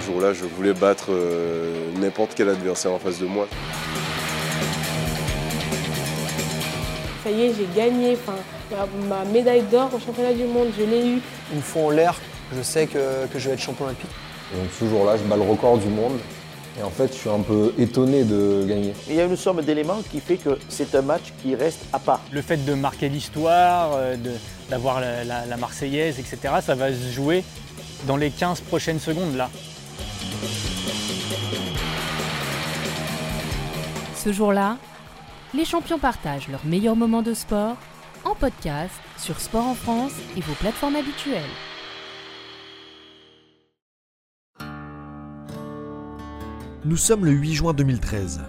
ce jour-là, je voulais battre n'importe quel adversaire en face de moi. Ça y est, j'ai gagné. Enfin, ma, médaille d'or au championnat du monde, je l'ai eu. Une fois en l'air, je sais que, je vais être champion olympique. donc ce jour-là, je bats le record du monde. Et en fait, je suis un peu étonné de gagner. Il y a une somme d'éléments qui fait que c'est un match qui reste à part. Le fait de marquer l'histoire, euh, d'avoir la, la Marseillaise, etc., ça va se jouer dans les 15 prochaines secondes là. Ce jour-là, les champions partagent leurs meilleurs moments de sport en podcast sur Sport en France et vos plateformes habituelles. Nous sommes le 8 juin 2013.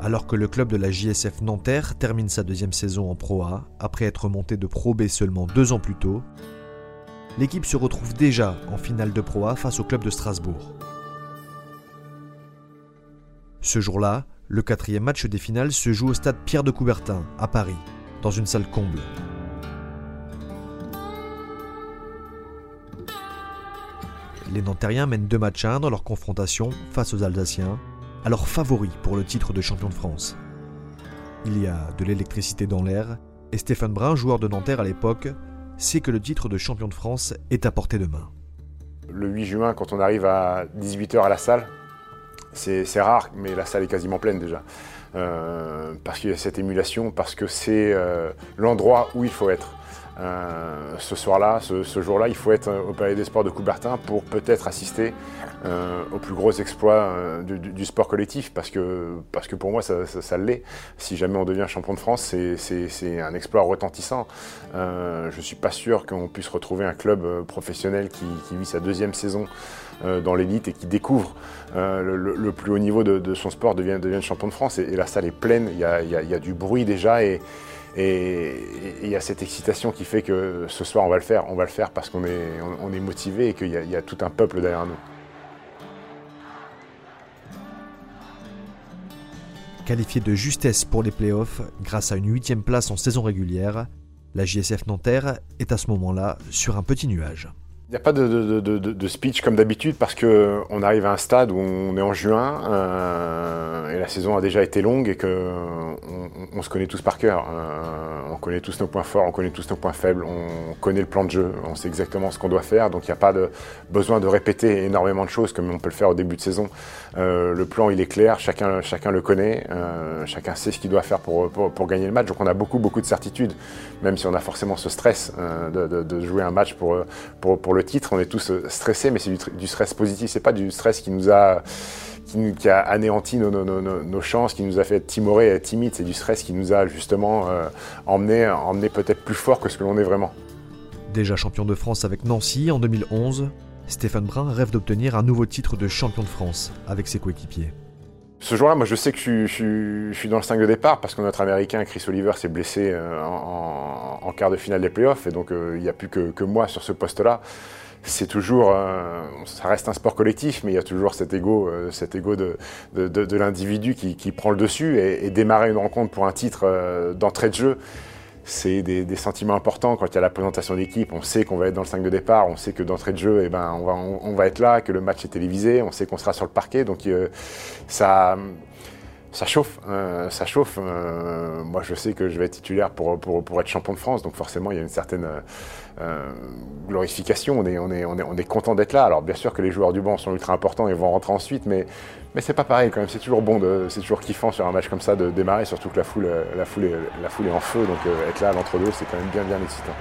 Alors que le club de la JSF Nanterre termine sa deuxième saison en Pro A, après être monté de Pro B seulement deux ans plus tôt, l'équipe se retrouve déjà en finale de Pro A face au club de Strasbourg. Ce jour-là, le quatrième match des finales se joue au stade Pierre de Coubertin, à Paris, dans une salle comble. Les Nantériens mènent deux matchs à un dans leur confrontation face aux Alsaciens, alors favoris pour le titre de champion de France. Il y a de l'électricité dans l'air, et Stéphane Brun, joueur de Nanterre à l'époque, sait que le titre de champion de France est à portée de main. Le 8 juin, quand on arrive à 18h à la salle, c'est rare, mais la salle est quasiment pleine déjà. Euh, parce qu'il y a cette émulation, parce que c'est euh, l'endroit où il faut être. Euh, ce soir-là, ce, jour-là, il faut être au Palais des Sports de Coubertin pour peut-être assister aux plus gros exploits du, sport collectif, parce que, parce que pour moi, ça, l'est. Si jamais on devient champion de France, c'est un exploit retentissant. je ne suis pas sûr qu'on puisse retrouver un club professionnel qui, vit sa deuxième saison euh, dans l'élite et qui découvre euh, le, plus haut niveau de, son sport devient, champion de France. Et, la salle est pleine, il y a, du bruit déjà et, il y a cette excitation qui fait que ce soir on va le faire. On va le faire parce qu'on est, motivé et qu'il y, y, a tout un peuple derrière nous. Qualifié de justesse pour les playoffs grâce à une huitième place en saison régulière, la JSF Nanterre est à ce moment-là sur un petit nuage. N'y a pas de, speech comme d'habitude parce qu'on arrive à un stade où on est en juin euh, et la saison a déjà été longue et qu'on on, se connaît tous par cœur. Euh, on connaît tous nos points forts, on connaît tous nos points faibles, on connaît le plan de jeu, on sait exactement ce qu'on doit faire. Donc il n'y a pas de besoin de répéter énormément de choses comme on peut le faire au début de saison. Euh, le plan il est clair, chacun, chacun le connaît, chacun sait ce qu'il doit faire pour, pour, gagner le match. Donc on a beaucoup beaucoup de certitudes, même si on a forcément ce stress de, jouer un match pour, pour, pour le titre, on est tous euh, stressés, mais c'est du, stress positif, c'est pas du stress qui nous a qui, a anéanti nos, chances, qui nous a fait être timorés et timides. C'est du stress qui nous a justement euh, emmené, emmené peut-être plus fort que ce que l'on est vraiment. Déjà champion de France avec Nancy en 2011, Stéphane Brun rêve d'obtenir un nouveau titre de champion de France avec ses coéquipiers. Ce jour-là, moi je sais que je suis, dans le 5 de départ parce que notre Américain Chris Oliver s'est blessé euh, en, quart de finale des playoffs et donc il n'y a plus que, moi sur ce poste-là c'est toujours, euh, ça reste un sport collectif, mais il y a toujours cet ego, euh, de, l'individu qui, prend le dessus et, démarrer une rencontre pour un titre euh, d'entrée de jeu. C'est des, sentiments importants quand il y a la présentation d'équipe. On sait qu'on va être dans le 5 de départ, on sait que d'entrée de jeu, eh ben, on, va, on, va être là, que le match est télévisé, on sait qu'on sera sur le parquet. Donc ça, ça chauffe, euh, ça chauffe. Euh, moi, je sais que je vais être titulaire pour, être champion de France, donc forcément, il y a une certaine euh, glorification. On est, on content d'être là. Alors, bien sûr que les joueurs du banc sont ultra importants et vont rentrer ensuite, mais, mais c'est pas pareil quand même. C'est toujours bon, c'est toujours kiffant sur un match comme ça de démarrer, surtout que la foule, la foule, est, la foule est en feu, donc être là à l'entre-deux, c'est quand même bien, bien excitant.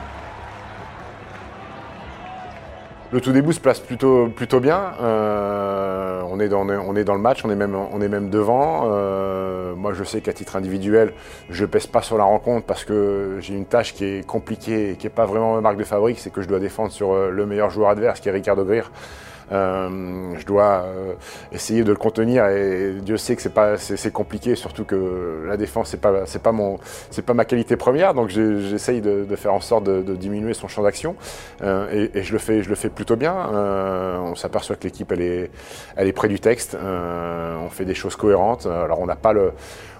Le tout début se place plutôt, plutôt bien. Euh, on, est dans, on est dans le match, on est même, on est même devant. Euh, moi, je sais qu'à titre individuel, je pèse pas sur la rencontre parce que j'ai une tâche qui est compliquée et qui n'est pas vraiment ma marque de fabrique. C'est que je dois défendre sur euh, le meilleur joueur adverse, qui est Ricardo Greer. Euh, je dois euh, essayer de le contenir et Dieu sait que c'est pas c'est compliqué, surtout que la défense c'est pas c'est pas mon c'est pas ma qualité première, donc j'essaye de, faire en sorte de, de diminuer son champ d'action euh, et, et, je le fais je le fais plutôt bien. on s'aperçoit que l'équipe elle est elle est près du texte, on fait des choses cohérentes. Alors on n'a pas le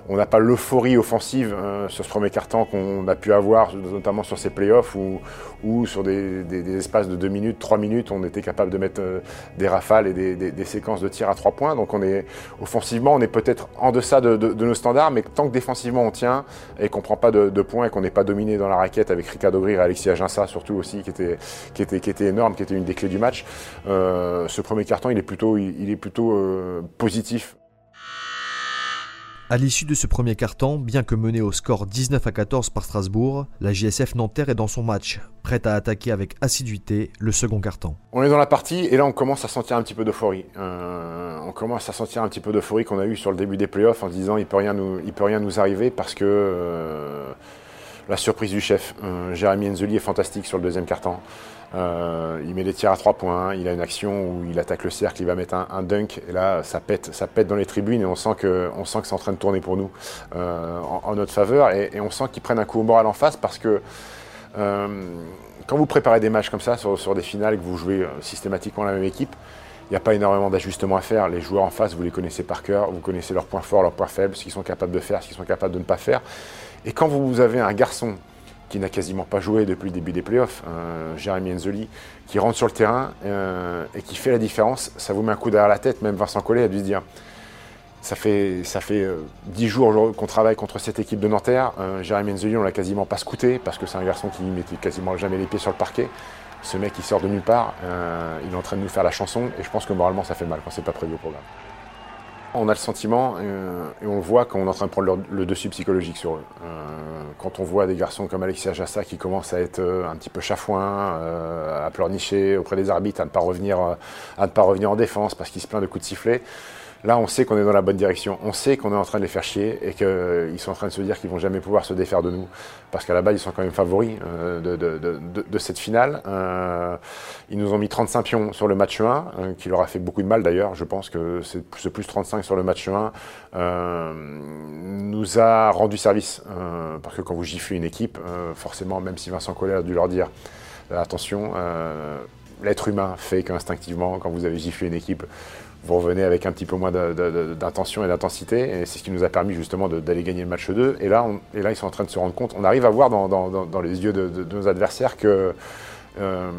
on n'a pas l'euphorie offensive euh, sur ce premier carton qu'on a pu avoir, notamment sur ces playoffs ou, ou sur des, espaces de 2 minutes, 3 minutes, on était capable de mettre euh, des rafales et des, séquences de tir à 3 points. Donc on est offensivement, on est peut-être en deçà de, nos standards, mais tant que défensivement on tient et qu'on ne prend pas de, points et qu'on n'est pas dominé dans la raquette avec Ricardo Grir et Alexis Aginsa surtout aussi, qui était, qui, qui était énorme, qui était une des clés du match, euh, ce premier carton il est plutôt, il, est plutôt positif à l'issue de ce premier carton, bien que mené au score 19 à 14 par Strasbourg, la JSF Nanterre est dans son match, prête à attaquer avec assiduité le second carton. On est dans la partie et là on commence à sentir un petit peu d'euphorie. Euh, on commence à sentir un petit peu d'euphorie qu'on a eu sur le début des playoffs en se disant il peut nous, il peut rien nous arriver parce que euh, la surprise du chef, euh, Jérémy Enzeli est fantastique sur le deuxième carton. Euh, il met des tirs à trois points, il a une action où il attaque le cercle, il va mettre un, dunk, et là ça pète, ça pète dans les tribunes et on sent que, on sent que c'est en train de tourner pour nous euh, en, notre faveur et, on sent qu'ils prennent un coup au moral en face parce que euh, quand vous préparez des matchs comme ça sur, des finales que vous jouez systématiquement la même équipe, il n'y a pas énormément d'ajustements à faire. Les joueurs en face, vous les connaissez par cœur, vous connaissez leurs points forts, leurs points faibles, ce qu'ils sont capables de faire, ce qu'ils sont capables de ne pas faire. Et quand vous avez un garçon qui n'a quasiment pas joué depuis le début des playoffs, euh, Jérémy Enzoli, qui rentre sur le terrain euh, et qui fait la différence, ça vous met un coup derrière la tête. Même Vincent Collet a dû se dire ça fait, ça fait euh, 10 jours qu'on travaille contre cette équipe de Nanterre. Euh, Jérémy Enzoli, on l'a quasiment pas scouté parce que c'est un garçon qui mettait quasiment jamais les pieds sur le parquet. Ce mec, il sort de nulle part, il est en train de nous faire la chanson et je pense que moralement, ça fait mal quand c'est pas prévu au programme. On a le sentiment, euh, et on le voit quand on est en train de prendre le, dessus psychologique sur eux. Euh, quand on voit des garçons comme Alexis Ajassa qui commencent à être euh, un petit peu chafouins, à pleurnicher auprès des arbitres, à ne pas revenir, à ne pas revenir en défense parce qu'ils se plaignent de coups de sifflet, Là, on sait qu'on est dans la bonne direction. On sait qu'on est en train de les faire chier et qu'ils sont en train de se dire qu'ils vont jamais pouvoir se défaire de nous. Parce qu'à la base, ils sont quand même favoris euh, de, cette finale. Euh, ils nous ont mis 35 pions sur le match 1, euh, qui leur a fait beaucoup de mal d'ailleurs. Je pense que ce plus 35 sur le match 1 nous a rendu service. parce que quand vous giflez une équipe, forcément, même si Vincent Collet a dû leur dire attention, l'être humain fait qu'instinctivement, quand vous avez giflé une équipe, vous revenez avec un petit peu moins d'intention et d'intensité. Et c'est ce qui nous a permis justement d'aller gagner le match 2. Et là, ils sont en train de se rendre compte, on arrive à voir dans, les yeux de, nos adversaires que... Euh,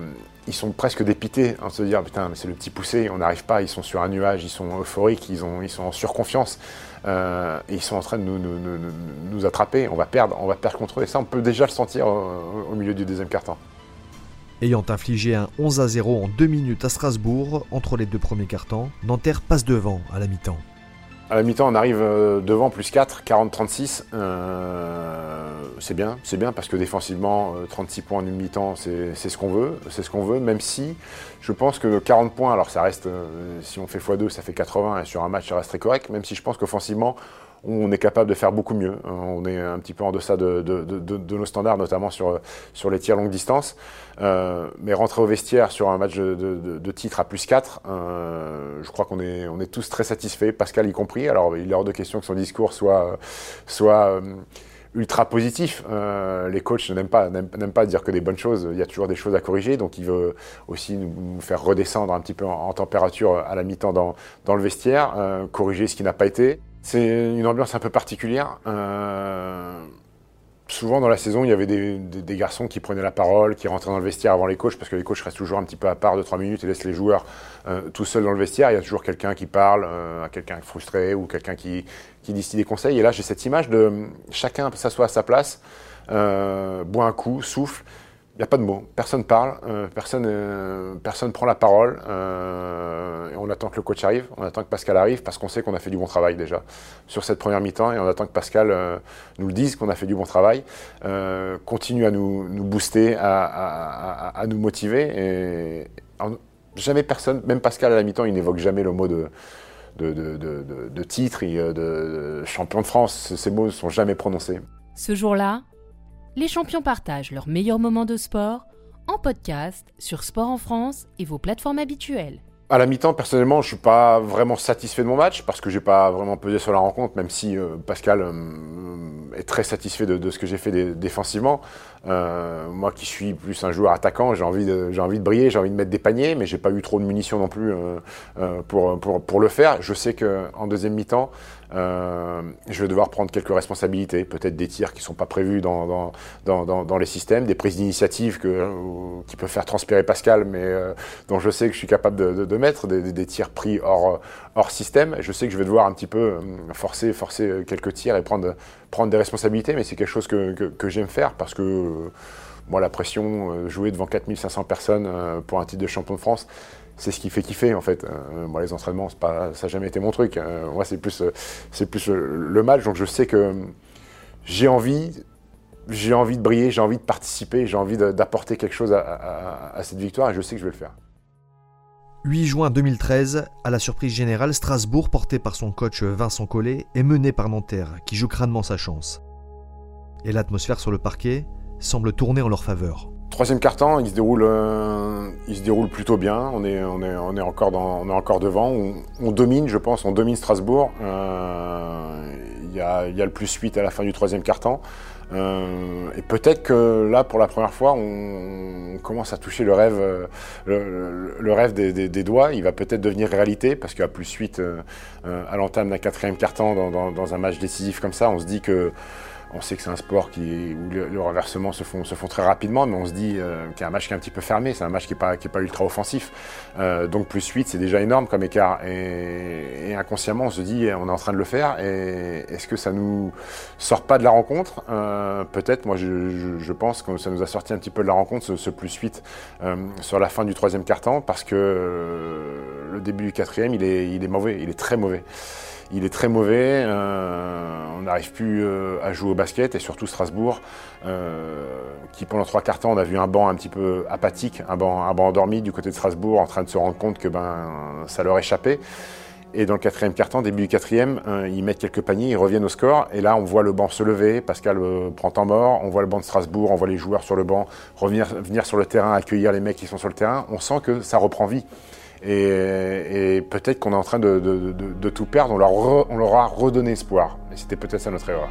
sont presque dépités en se dire putain mais c'est le petit poussé, on n'arrive pas, ils sont sur un nuage, ils sont euphoriques, ils, ont, ils sont en surconfiance euh, et ils sont en train de nous, attraper, on va perdre, on va perdre contre eux et ça on peut déjà le sentir au, milieu du deuxième quart-temps. Ayant infligé un 11 à 0 en 2 minutes à Strasbourg entre les deux premiers cartons, Nanterre passe devant à la mi-temps. À la mi-temps, on arrive euh, devant plus 4, 40-36. Euh, c'est bien, c'est bien parce que défensivement, 36 euh, points en une mi-temps, c'est ce qu'on veut, c'est ce qu'on veut. Même si je pense que 40 points, alors ça reste, si on fait x2, ça fait 80 et sur un match, ça reste très correct. Même si je pense qu'offensivement, on est capable de faire beaucoup mieux. Hein. On est un petit peu en deçà de, nos standards, notamment sur, les tirs longue distance. Euh, mais rentrer au vestiaire sur un match de, titre à plus 4, euh, je crois qu'on est, tous très satisfaits, Pascal y compris. Alors il est hors de question que son discours soit, euh, ultra positif. les coachs n'aiment pas, pas dire que des bonnes choses. Il y a toujours des choses à corriger. Donc il veut aussi nous, faire redescendre un petit peu en, température à la mi-temps dans le vestiaire, corriger ce qui n'a pas été. C'est une ambiance un peu particulière. Euh, souvent dans la saison, il y avait des, garçons qui prenaient la parole, qui rentraient dans le vestiaire avant les coachs, parce que les coachs restent toujours un petit peu à part de 3 minutes et laissent les joueurs euh, tout seuls dans le vestiaire. Il y a toujours quelqu'un qui parle, euh, quelqu'un frustré ou quelqu'un qui, qui dit des conseils. Et là, j'ai cette image de chacun s'assoit à sa place, boit un coup, souffle il n'y a pas de mots, personne parle, euh, personne euh, personne prend la parole. Euh, et on attend que le coach arrive, on attend que Pascal arrive parce qu'on sait qu'on a fait du bon travail déjà sur cette première mi-temps et on attend que Pascal nous le dise qu'on a fait du bon travail, continue à nous, booster, à, nous motiver. Jamais personne, même Pascal à la mi-temps, il n'évoque jamais le mot de, de, de, de, de titre de champion de France. Ces mots ne sont jamais prononcés. Ce jour-là, les champions partagent leurs meilleurs moments de sport en podcast sur Sport en France et vos plateformes habituelles. À la mi-temps, personnellement, je suis pas vraiment satisfait de mon match parce que j'ai pas vraiment pesé sur la rencontre, même si euh, Pascal euh, est très satisfait de, ce que j'ai fait défensivement. Euh, moi qui suis plus un joueur attaquant, j'ai envie, de, briller, j'ai envie de mettre des paniers, mais j'ai pas eu trop de munitions non plus pour, le faire. Je sais qu'en deuxième mi-temps, euh, je vais devoir prendre quelques responsabilités, peut-être des tirs qui ne sont pas prévus dans, les systèmes, des prises d'initiative euh, qui peuvent faire transpirer Pascal, mais euh, dont je sais que je suis capable de, mettre, des, des, tirs pris hors, hors système. Je sais que je vais devoir un petit peu forcer, forcer quelques tirs et prendre, prendre des responsabilités, mais c'est quelque chose que, que, que j'aime faire parce que moi, la pression, jouer devant 4500 personnes pour un titre de champion de France, c'est ce qui fait kiffer en fait. Euh, moi les entraînements, ça n'a jamais été mon truc. Euh, moi c'est plus, c'est plus le match. Donc je sais que j'ai envie, j'ai envie de briller, j'ai envie de participer, j'ai envie d'apporter quelque chose à, à, à, cette victoire et je sais que je vais le faire. 8 juin 2013, à la surprise générale, Strasbourg, porté par son coach Vincent Collet, est mené par Nanterre, qui joue crânement sa chance. Et l'atmosphère sur le parquet semble tourner en leur faveur. Troisième carton, il se déroule, euh, il se déroule plutôt bien. On est, encore devant. On, domine, je pense, on domine Strasbourg. Euh, il y, a, le plus 8 à la fin du troisième carton. Euh, et peut-être que là, pour la première fois, on, commence à toucher le rêve, le, le rêve des, doigts. Il va peut-être devenir réalité parce qu'à plus 8 euh, à l'entame d'un quatrième carton dans, dans, dans un match décisif comme ça, on se dit que on sait que c'est un sport où le, le, renversement se font, très rapidement, mais on se dit euh, qu'il y a un match qui est un petit peu fermé, c'est un match qui n'est pas, pas ultra offensif. Euh, donc plus 8, c'est déjà énorme comme écart. Et, inconsciemment, on se dit, on est en train de le faire, est-ce que ça nous sort pas de la rencontre? Euh, Peut-être, moi je, pense que ça nous a sorti un petit peu de la rencontre, ce, ce plus 8 euh, sur la fin du troisième quart-temps, parce que le début du quatrième, il est mauvais, il est très mauvais il est très mauvais. Euh, on n'arrive plus euh, à jouer au basket et surtout Strasbourg, euh, qui pendant trois quarts temps, on a vu un banc un petit peu apathique, un banc, endormi du côté de Strasbourg, en train de se rendre compte que ben ça leur échappait. Et dans le quatrième quart-temps, début du quatrième, ils mettent quelques paniers, ils reviennent au score. Et là, on voit le banc se lever. Pascal prend temps mort. On voit le banc de Strasbourg, on voit les joueurs sur le banc revenir venir sur le terrain, accueillir les mecs qui sont sur le terrain. On sent que ça reprend vie. Et, peut-être qu'on est en train de, tout perdre, on leur, re, redonné espoir. Et c'était peut-être ça notre erreur.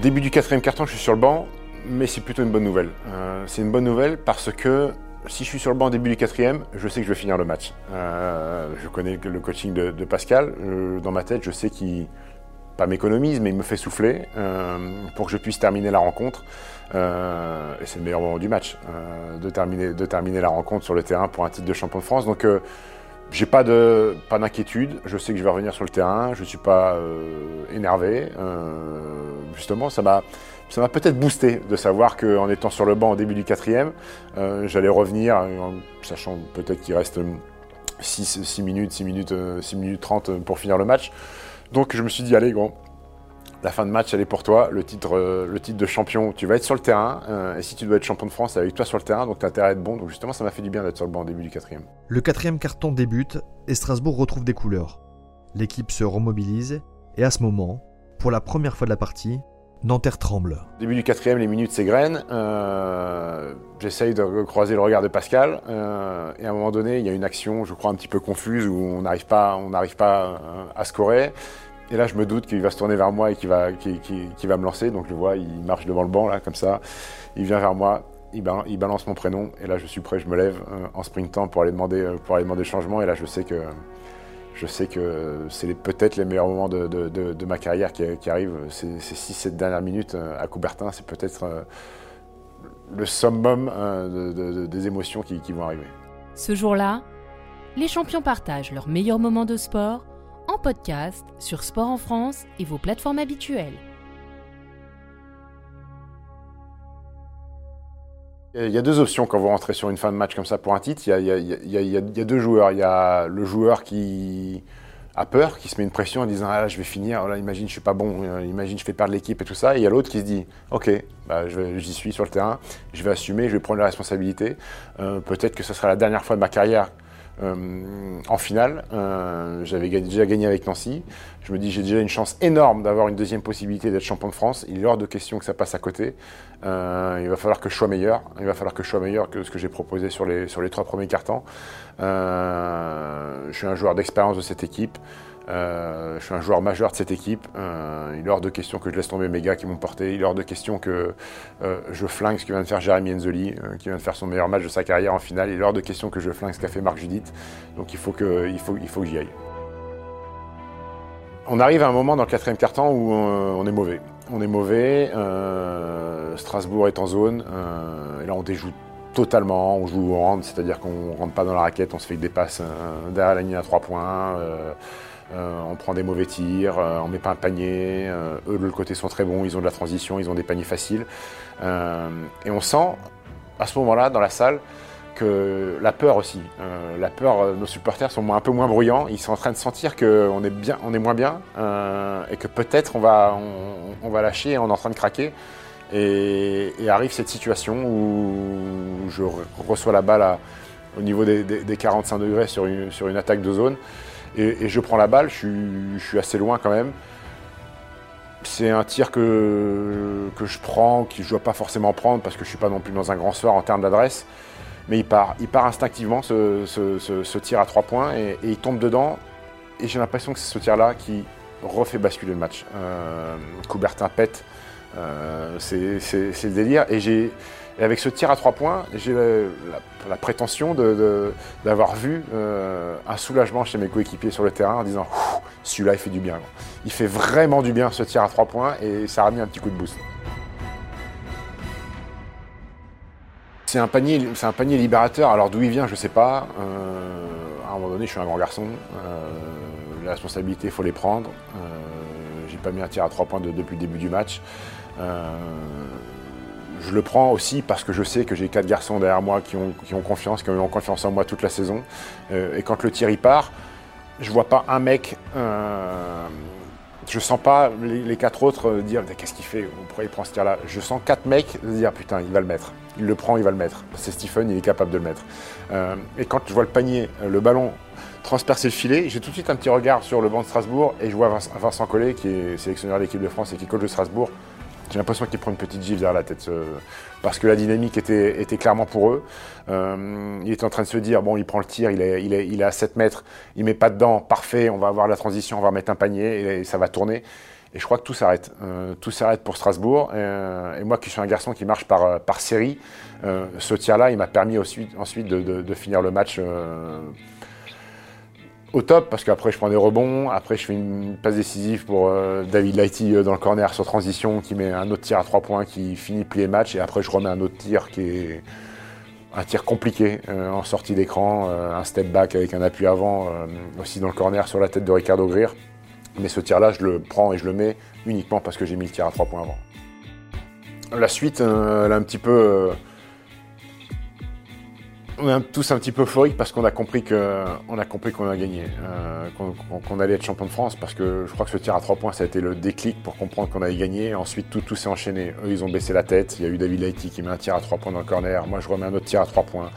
Début du quatrième carton, je suis sur le banc, mais c'est plutôt une bonne nouvelle. Euh, c'est une bonne nouvelle parce que si je suis sur le banc début du quatrième, je sais que je vais finir le match. Euh, je connais le coaching de, de Pascal. Euh, dans ma tête, je sais qu'il m'économise, mais il me fait souffler euh, pour que je puisse terminer la rencontre. Euh, et c'est le meilleur moment du match, euh, de, terminer, de terminer la rencontre sur le terrain pour un titre de champion de France. Donc euh, j'ai pas de pas d'inquiétude. Je sais que je vais revenir sur le terrain. Je suis pas énervé. justement, ça m'a ça m'a peut-être boosté de savoir qu'en étant sur le banc au début du quatrième, j'allais revenir, en sachant peut-être qu'il reste 6, 6 minutes, 6 minutes, 6 minutes 30 pour finir le match. Donc je me suis dit, allez, gros, la fin de match, elle est pour toi. Le titre, euh, de champion, tu vas être sur le terrain. Euh, et si tu dois être champion de France, c'est avec toi sur le terrain. Donc tu as intérêt à être bon. Donc justement, ça m'a fait du bien d'être sur le banc au début du quatrième. Le quatrième carton débute et Strasbourg retrouve des couleurs. L'équipe se remobilise. Et à ce moment, pour la première fois de la partie, Nanterre tremble. Début du quatrième, les minutes s'égrènent. Euh, J'essaye de croiser le regard de Pascal. Euh, et à un moment donné, il y a une action, je crois, un petit peu confuse où on n'arrive pas, on pas euh, à scorer. Et là, je me doute qu'il va se tourner vers moi et qu'il va, qu va me lancer. Donc, je vois, il marche devant le banc, là, comme ça. Il vient vers moi, il, balance, mon prénom. Et là, je suis prêt, je me lève en sprintant pour aller demander, pour aller demander le changement. Et là, je sais que, je sais que c'est peut-être les meilleurs moments de, ma carrière qui, arrivent. Ces 6-7 dernières minutes euh, à Coubertin, c'est peut-être euh, le summum euh, des émotions qui vont arriver. Ce jour-là, les champions partagent leurs meilleurs moments de sport en podcast sur Sport en France et vos plateformes habituelles. Il y a deux options quand vous rentrez sur une fin de match comme ça pour un titre. Il y a, deux joueurs. Il y a le joueur qui a peur, qui se met une pression en disant ah là je vais finir, là imagine je suis pas bon, imagine je fais perdre l'équipe et tout ça. Et il y a l'autre qui se dit ok, bah, j'y suis sur le terrain, je vais assumer, je vais prendre la responsabilité. Euh, Peut-être que ce sera la dernière fois de ma carrière euh, en finale. Euh, J'avais déjà gagné avec Nancy. Je me dis j'ai déjà une chance énorme d'avoir une deuxième possibilité d'être champion de France. Il est hors de question que ça passe à côté. Euh, il va falloir que je sois meilleur. Il va falloir que je sois meilleur que ce que j'ai proposé sur les, sur les trois premiers cartons. Je suis un joueur d'expérience de cette équipe. Euh, je suis un joueur majeur de cette équipe. Euh, il est hors de question que je laisse tomber mes gars qui m'ont porté. Il est hors de question que euh, je flingue ce que vient de faire Jérémy Enzoli, qui vient de faire son meilleur match de sa carrière en finale. Il est hors de question que je flingue ce qu'a fait Marc Judith. Donc il faut que, il faut, il faut que j'y aille. On arrive à un moment dans le quatrième quart-temps où on est mauvais. On est mauvais. Strasbourg est en zone. et là, on déjoue totalement. On joue au hand, c'est-à-dire qu'on ne rentre pas dans la raquette, on se fait des passes derrière la ligne à trois points. Euh, on prend des mauvais tirs, euh, on met pas un panier. Euh, eux, de l'autre côté, sont très bons. Ils ont de la transition, ils ont des paniers faciles. et on sent, à ce moment-là, dans la salle, que la peur aussi. la peur, nos supporters sont un peu moins bruyants. Ils sont en train de sentir qu'on est, est moins bien et que peut-être on va, lâcher, on est en train de craquer. Et, arrive cette situation où je reçois la balle au niveau des, 45 degrés sur sur une attaque de zone. Et, je prends la balle, je suis, assez loin quand même. C'est un tir que, que je prends, que je ne dois pas forcément prendre parce que je ne suis pas non plus dans un grand soir en termes d'adresse. Mais il part, il part instinctivement ce, tir à trois points et, il tombe dedans. Et j'ai l'impression que c'est ce tir-là qui refait basculer le match. Euh, Coubertin pète, euh, c'est le délire. Et avec ce tir à trois points, j'ai la, prétention d'avoir vu euh, un soulagement chez mes coéquipiers sur le terrain en disant celui-là, il fait du bien. Il fait vraiment du bien ce tir à trois points et ça a mis un petit coup de boost. C'est un, panier, un panier libérateur. Alors d'où il vient, je ne sais pas. Euh, à un moment donné, je suis un grand garçon. Euh, la responsabilité, il faut les prendre. J'ai pas mis un tir à trois points depuis le début du match je le prends aussi parce que je sais que j'ai quatre garçons derrière moi qui ont, confiance, qui ont confiance en moi toute la saison. Euh, et quand le tir y part, je vois pas un mec, euh, je sens pas les, quatre autres euh, dire qu'est-ce qu'il fait, pourquoi il prend ce tir-là. Je sens quatre mecs dire putain, il va le mettre. Il le prend, il va le metêtre. C'est Stephen, il est capable de le mettre. et quand je vois le panier, le ballon transpercer le filet, j'ai tout de suite un petit regard sur le banc de Strasbourg et je vois Vincent Collet, qui est sélectionneur de l'équipe de France et qui coach de Strasbourg, j'ai l'impression qu'il prend une petite gifle derrière la tête parce que la dynamique était, clairement pour eux. Euh, il était en train de se dire bon, il prend le tir, il est, à 7 mètres, il met pas dedans, parfait, on va avoir la transition, on va mettre un panier et, ça va tourner. Et je crois que tout s'arrête. Euh, tout s'arrête pour Strasbourg. Euh, et moi, qui suis un garçon qui marche par, série, ce tir-là, il m'a permis ensuite de, finir le match au top parce qu'après je prends des rebonds, après je fais une passe décisive pour euh, David Lighty euh, dans le corner sur transition qui met un autre tir à trois points qui finit plier match et après je remets un autre tir qui est un tir compliqué euh, en sortie d'écran, un step back avec un appui avant aussi dans le corner sur la tête de Ricardo Greer. Mais ce tir là je le prends et je le mets uniquement parce que j'ai mis le tir à trois points avant. La suite, elle a un petit peu on est tous un petit peu euphoriques parce qu'on a compris qu'on a gagné, euh, qu'on allait être champion de France parce que je crois que ce tir à trois points ça a été le déclic pour comprendre qu'on avait gagné. Ensuite tout, tout s'est enchaîné. Eux ils ont baissé la tête. Il y a eu David Lighty qui met un tir à trois points dans le corner. Moi je remets un autre tir à trois points.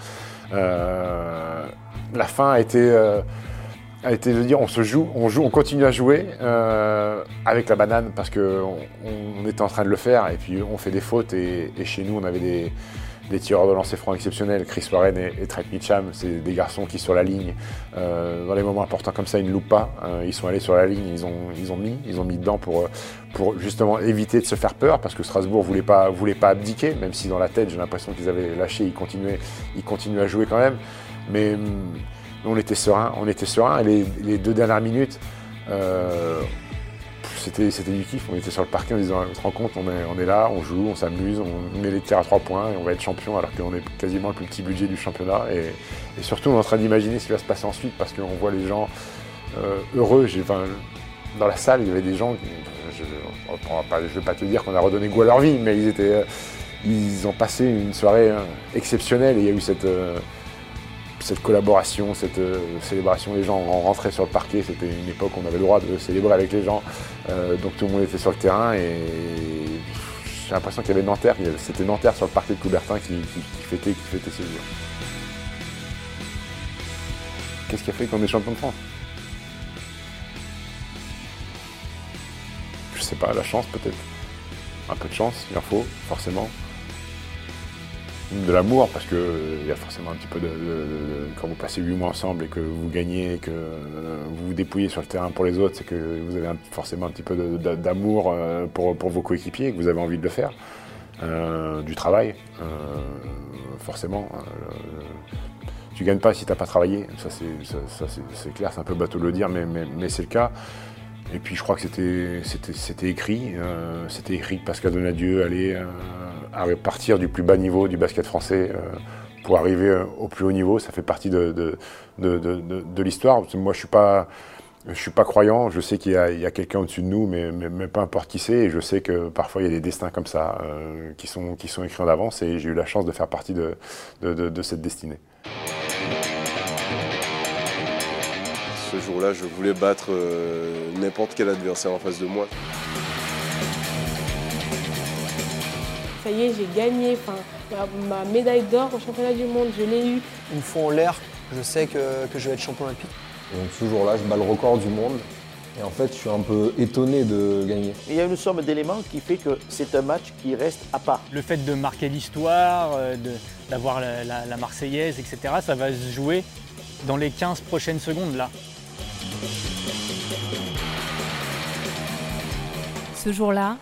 Euh, la fin a été euh, a été de dire on se joue, on continue à jouer avec la banane parce qu'on on, était en train de le faire et puis on fait des fautes et chez nous on avait des des tireurs de lancer francs exceptionnels. Chris Warren et, Trent Mitcham, c'est des garçons qui, sur la ligne, euh, dans les moments importants comme ça, ils ne loupent pas. Euh, ils sont allés sur la ligne, ils ont, mis, ils ont mis dedans pour, pour justement éviter de se faire peur, parce que Strasbourg voulait pas, voulait pas abdiquer, même si dans la tête, j'ai l'impression qu'ils avaient lâché, ils continuaient, ils continuaient à jouer quand même. Mais hum, on était serein, on était serein. Et les, deux dernières minutes, euh, c'était du kiff. On était sur le parquet en disant, on se rend compte, on est, là, on joue, on s'amuse, on met les tirs à trois points et on va être champion alors qu'on est quasiment le plus petit budget du championnat. Et, surtout, on est en train d'imaginer ce qui va se passer ensuite parce qu'on voit les gens euh, heureux. dans la salle, il y avait des gens, je ne vais pas te dire qu'on a redonné goût à leur vie, mais ils, étaient, euh, ils ont passé une soirée hein, exceptionnelle et il y a eu cette... Euh, cette collaboration, cette euh, célébration. Les gens rentraient sur le parquet, c'était une époque où on avait le droit de célébrer avec les gens. Euh, donc tout le monde était sur le terrain et j'ai l'impression qu'il y avait Nanterre, c'était Nanterre sur le parquet de Coubertin qui, fêtait, qui fêtait ce jour. Qu'est-ce qui a fait qu'on est champion de France? Je sais pas, la chance peut-être. Un peu de chance, il en faut, forcément. De l'amour, parce qu'il y a forcément un petit peu de, Quand vous passez 8 mois ensemble et que vous gagnez, que vous vous dépouillez sur le terrain pour les autres, c'est que vous avez forcément un petit peu d'amour pour, pour, vos coéquipiers et que vous avez envie de le faire. du travail, forcément tu gagnes pas si tu n'as pas travaillé. Ça, c'est clair, c'est un peu bateau de le dire, mais, mais, c'est le cas. Et puis je crois que c'était écrit. Euh, c'était écrit que Pascal Donadieu allait euh, partir du plus bas niveau du basket français euh, pour arriver au plus haut niveau. Ça fait partie de, de, l'histoire. Moi, je suis suis pas croyant, je sais qu'il y a, quelqu'un au-dessus de nous, mais, mais, peu importe qui c'est, et je sais que parfois il y a des destins comme ça qui, sont, qui sont écrits en avance, et j'ai eu la chance de faire partie de, de cette destinée. Ce jour-là, je voulais battre euh, n'importe quel adversaire en face de moi. Ça y est, j'ai gagné. Enfin, ma, médaille d'or au championnat du monde, je l'ai eu. Une fois en l'air, je sais que, je vais être champion olympique. Donc ce jour-là, je bats le record du monde. Et en fait, je suis un peu étonné de gagner. Il y a une somme d'éléments qui fait que c'est un match qui reste à part. Le fait de marquer l'histoire, euh, d'avoir la, Marseillaise, etc., ça va se jouer dans les 15 prochaines secondes là. Ce jour-là,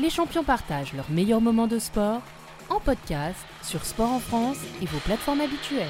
les champions partagent leurs meilleurs moments de sport en podcast sur Sport en France et vos plateformes habituelles.